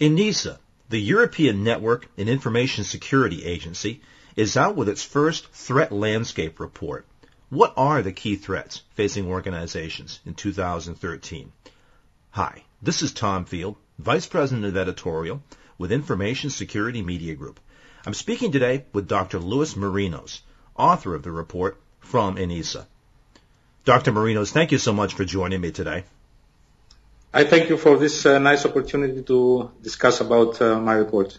ENISA, the European Network and Information Security Agency, is out with its first threat landscape report. What are the key threats facing organizations in 2013? Hi, this is Tom Field, Vice President of Editorial with Information Security Media Group. I'm speaking today with Dr. Luis Marinos, author of the report from ENISA. Dr. Marinos, thank you so much for joining me today. I thank you for this uh, nice opportunity to discuss about uh, my report.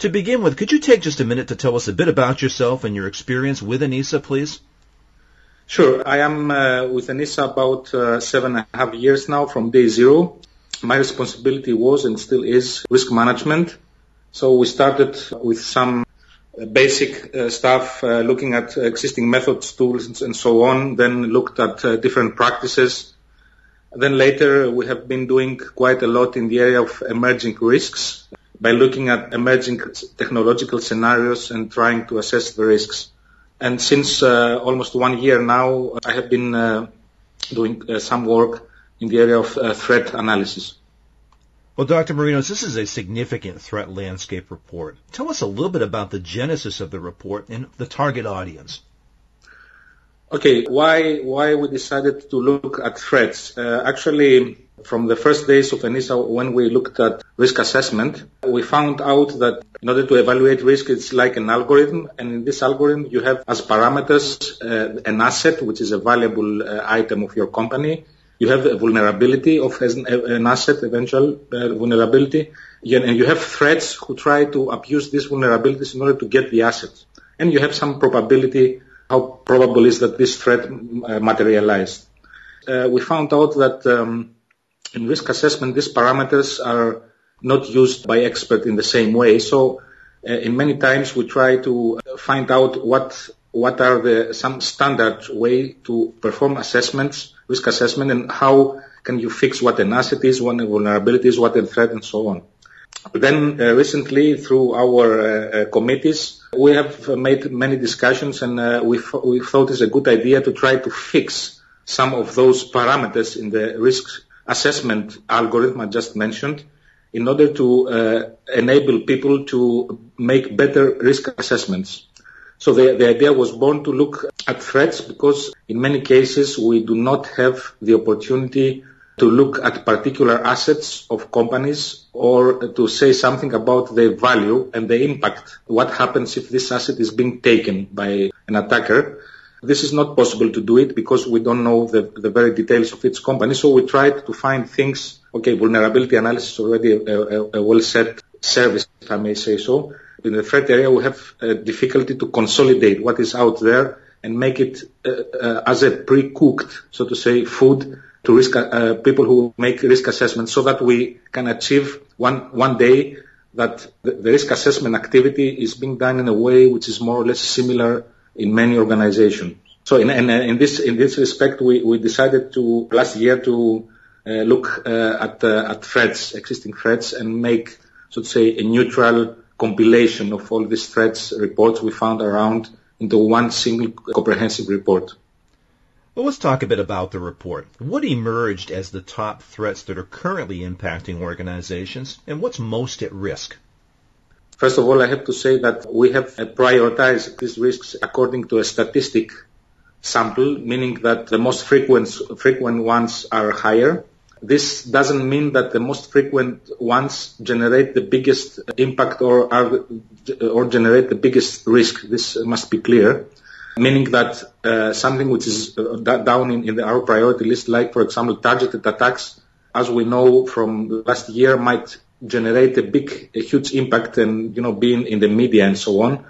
To begin with, could you take just a minute to tell us a bit about yourself and your experience with ENISA, please? Sure. I am uh, with ENISA about uh, seven and a half years now from day zero. My responsibility was and still is risk management. So we started with some uh, basic uh, stuff, uh, looking at existing methods, tools, and so on, then looked at uh, different practices, then later, we have been doing quite a lot in the area of emerging risks by looking at emerging technological scenarios and trying to assess the risks. And since uh, almost one year now, I have been uh, doing uh, some work in the area of uh, threat analysis. Well, Dr. Marinos, this is a significant threat landscape report. Tell us a little bit about the genesis of the report and the target audience. Okay, why why we decided to look at threats? Uh, actually, from the first days of ENISA, when we looked at risk assessment, we found out that in order to evaluate risk, it's like an algorithm, and in this algorithm, you have as parameters uh, an asset, which is a valuable uh, item of your company. You have a vulnerability of an, asset, eventual uh, vulnerability, and you have threats who try to abuse these vulnerabilities in order to get the assets. And you have some probability how probable is that this threat uh, materialized. Uh, we found out that um, in risk assessment, these parameters are not used by experts in the same way. So, uh, in many times, we try to find out what what are the some standard way to perform assessments, risk assessment, and how can you fix what an asset is, what a vulnerability is, what a threat, and so on. Then uh, recently, through our uh, uh, committees, we have made many discussions, and we, thought it's a good idea to try to fix some of those parameters in the risk assessment algorithm I just mentioned in order to enable people to make better risk assessments. So the, idea was born to look at threats because in many cases we do not have the opportunity to look at particular assets of companies or to say something about the value and the impact. What happens if this asset is being taken by an attacker? This is not possible to do it because we don't know the, the very details of each company. So we tried to find things. Okay, vulnerability analysis is already a, a, a well set service, if I may say so. In the threat area, we have a difficulty to consolidate what is out there and make it uh, uh, as a pre-cooked, so to say, food to risk uh, people who make risk assessments so that we can achieve one one day that the, risk assessment activity is being done in a way which is more or less similar in many organizations. So in, in, in this in this respect, we, we decided to last year to uh, look uh, at uh, at threats, existing threats, and make so to say a neutral compilation of all these threats reports we found around into one single comprehensive report. Well, let's talk a bit about the report. What emerged as the top threats that are currently impacting organizations, and what's most at risk? First of all, I have to say that we have prioritized these risks according to a statistic sample, meaning that the most frequent, frequent ones are higher. This doesn't mean that the most frequent ones generate the biggest impact or are, or generate the biggest risk. This must be clear meaning that uh, something which is uh, down in, in the, our priority list, like for example targeted attacks, as we know from last year, might generate a big, a huge impact and you know being in the media and so on.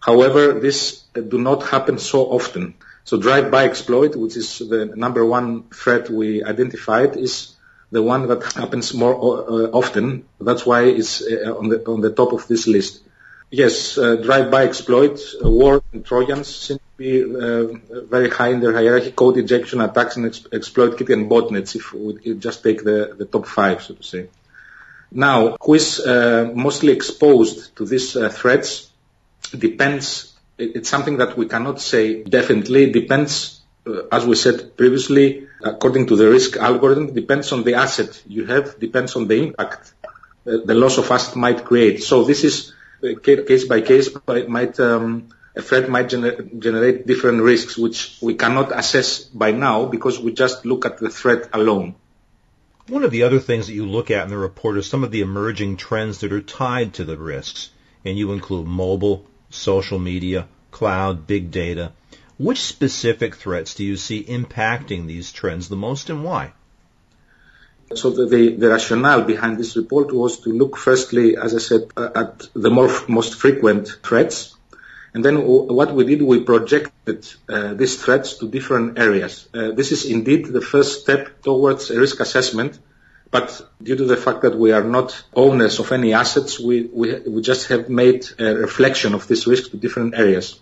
However, this do not happen so often. So drive-by exploit, which is the number one threat we identified, is the one that happens more uh, often. That's why it's uh, on the on the top of this list. Yes, uh, drive-by exploit, uh, worms and Trojans be uh, very high in their hierarchy. Code injection attacks and ex- exploit kit and botnets, if we just take the, the top five, so to say. Now, who is uh, mostly exposed to these uh, threats depends, it's something that we cannot say definitely, it depends, uh, as we said previously, according to the risk algorithm, depends on the asset you have, depends on the impact the loss of asset might create. So this is case by case but it might um, a threat might gener- generate different risks which we cannot assess by now because we just look at the threat alone. One of the other things that you look at in the report is some of the emerging trends that are tied to the risks, and you include mobile, social media, cloud, big data. Which specific threats do you see impacting these trends the most and why? So the, the, the, rationale behind this report was to look firstly, as I said, at the more, most frequent threats. And then what we did, we projected uh, these threats to different areas. Uh, this is indeed the first step towards a risk assessment. But due to the fact that we are not owners of any assets, we, we, just have made a reflection of this risk to different areas.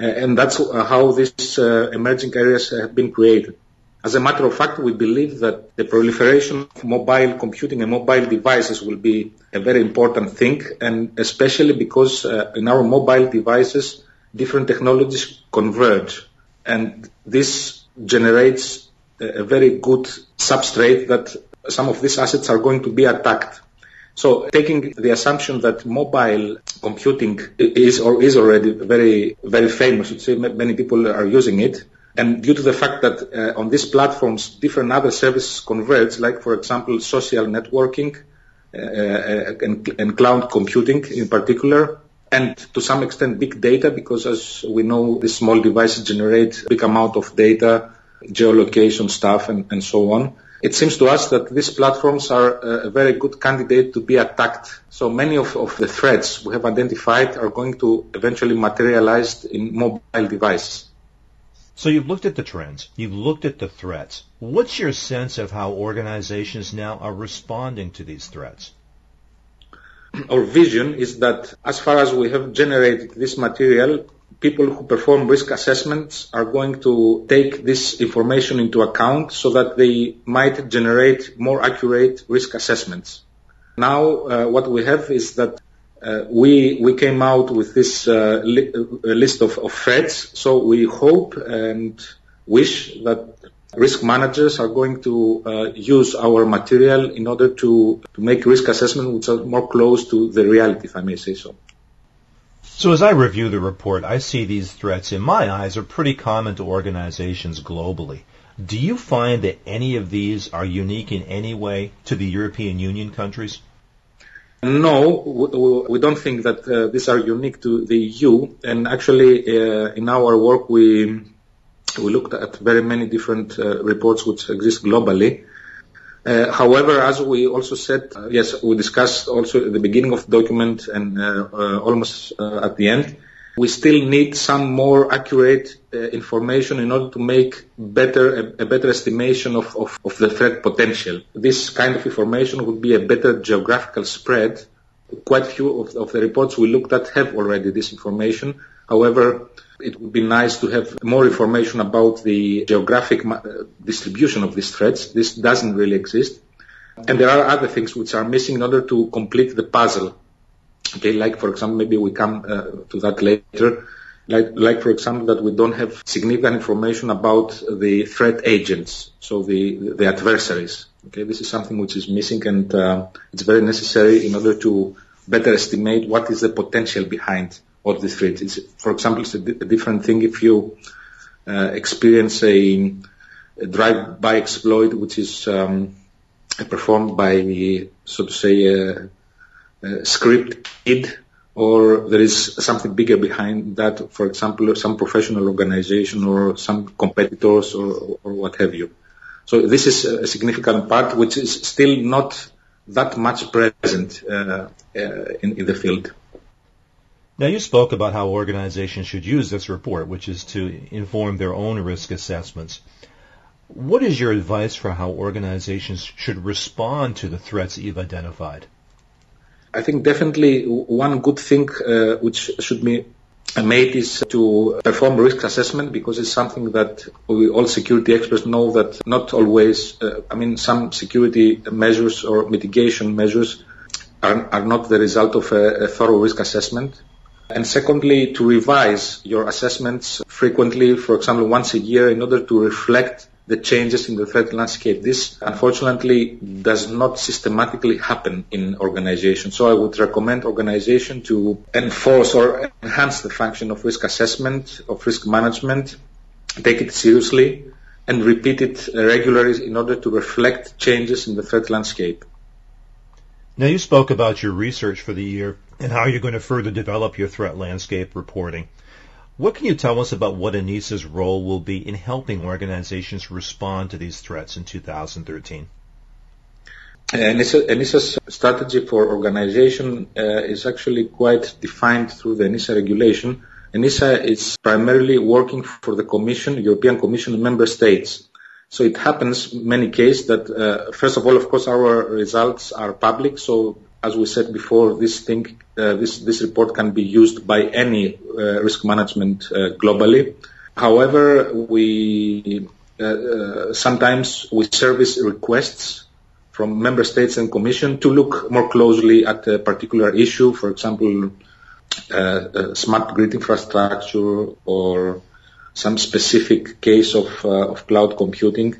Uh, and that's how these emerging areas have been created. As a matter of fact, we believe that the proliferation of mobile computing and mobile devices will be a very important thing, and especially because uh, in our mobile devices, different technologies converge, and this generates a very good substrate that some of these assets are going to be attacked. So taking the assumption that mobile computing is or is already very, very famous, many people are using it, and due to the fact that uh, on these platforms, different other services converge, like for example, social networking uh, uh, and, cloud computing in particular, and to some extent big data, because as we know, these small devices generate big amount of data, geolocation stuff, and, so on. It seems to us that these platforms are a very good candidate to be attacked. So many of, of the threats we have identified are going to eventually materialize in mobile devices. So you've looked at the trends, you've looked at the threats. What's your sense of how organizations now are responding to these threats? Our vision is that as far as we have generated this material, people who perform risk assessments are going to take this information into account so that they might generate more accurate risk assessments. Now, uh, what we have is that we we came out with this uh, li- list of, of threats. So we hope and wish that risk managers are going to uh, use our material in order to, to make risk assessment which are more close to the reality, if I may say so. So as I review the report, I see these threats in my eyes are pretty common to organizations globally. Do you find that any of these are unique in any way to the European Union countries? No, we don't think that uh, these are unique to the EU. And actually, uh, in our work, we we looked at very many different uh, reports which exist globally. Uh, however, as we also said, uh, yes, we discussed also at the beginning of the document and uh, almost at the end, we still need some more accurate uh, information in order to make better a, a better estimation of, of, of, the threat potential. This kind of information would be a better geographical spread. Quite few of, of the reports we looked at have already this information. However, it would be nice to have more information about the geographic uh, distribution of these threats. This doesn't really exist. And there are other things which are missing in order to complete the puzzle Okay, like for example, maybe we come uh, to that later. Like, like for example, that we don't have significant information about the threat agents, so the the adversaries. Okay, this is something which is missing, and uh, it's very necessary in order to better estimate what is the potential behind all these threats. It's, for example, it's a, di- a different thing if you uh, experience a, a drive-by exploit, which is um, performed by, so to say, a, uh, script kiddie or there is something bigger behind that, for example, some professional organization or some competitors or, or what have you. So this is a significant part which is still not that much present uh, uh, in, in the field. Now you spoke about how organizations should use this report, which is to inform their own risk assessments. What is your advice for how organizations should respond to the threats you've identified? I think definitely one good thing uh, which should be made is to perform risk assessment because it's something that we all security experts know that not always, uh, I mean, some security measures or mitigation measures are, are not the result of a, a thorough risk assessment. And secondly, to revise your assessments frequently, for example, once a year in order to reflect the changes in the threat landscape. This unfortunately does not systematically happen in organizations. So I would recommend organization to enforce or enhance the function of risk assessment, of risk management, take it seriously, and repeat it regularly in order to reflect changes in the threat landscape. Now you spoke about your research for the year and how you're going to further develop your threat landscape reporting. What can you tell us about what ENISA's role will be in helping organizations respond to these threats in 2013? ENISA, ENISA's strategy for organization uh, is actually quite defined through the ENISA regulation. ENISA is primarily working for the Commission, European Commission, and member states. So it happens many cases that, uh, first of all, of course, our results are public, so as we said before, this thing, uh, this this report can be used by any uh, risk management uh, globally. However, we uh, uh, sometimes we service requests from member states and commission to look more closely at a particular issue, for example, uh, smart grid infrastructure or some specific case of, of cloud computing.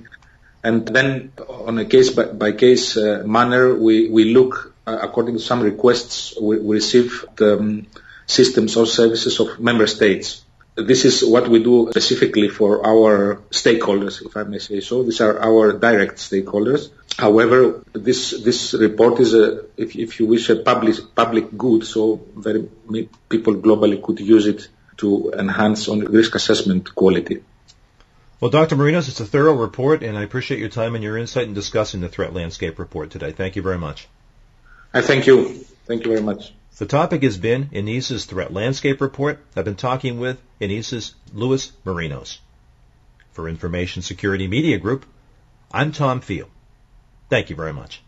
And then on a case by, by case manner, we, we look uh, according to some requests, we, we receive um, systems or services of member states. This is what we do specifically for our stakeholders, if I may say so. These are our direct stakeholders. However, this this report is a, if, if you wish, a public public good, so very many people globally could use it to enhance on risk assessment quality. Well, Dr. Marinos, it's a thorough report, and I appreciate your time and your insight in discussing the threat landscape report today. Thank you very much. I thank you. Thank you very much. The topic has been ENISA's Threat Landscape Report. I've been talking with ENISA's Louis Marinos. For Information Security Media Group, I'm Tom Field. Thank you very much.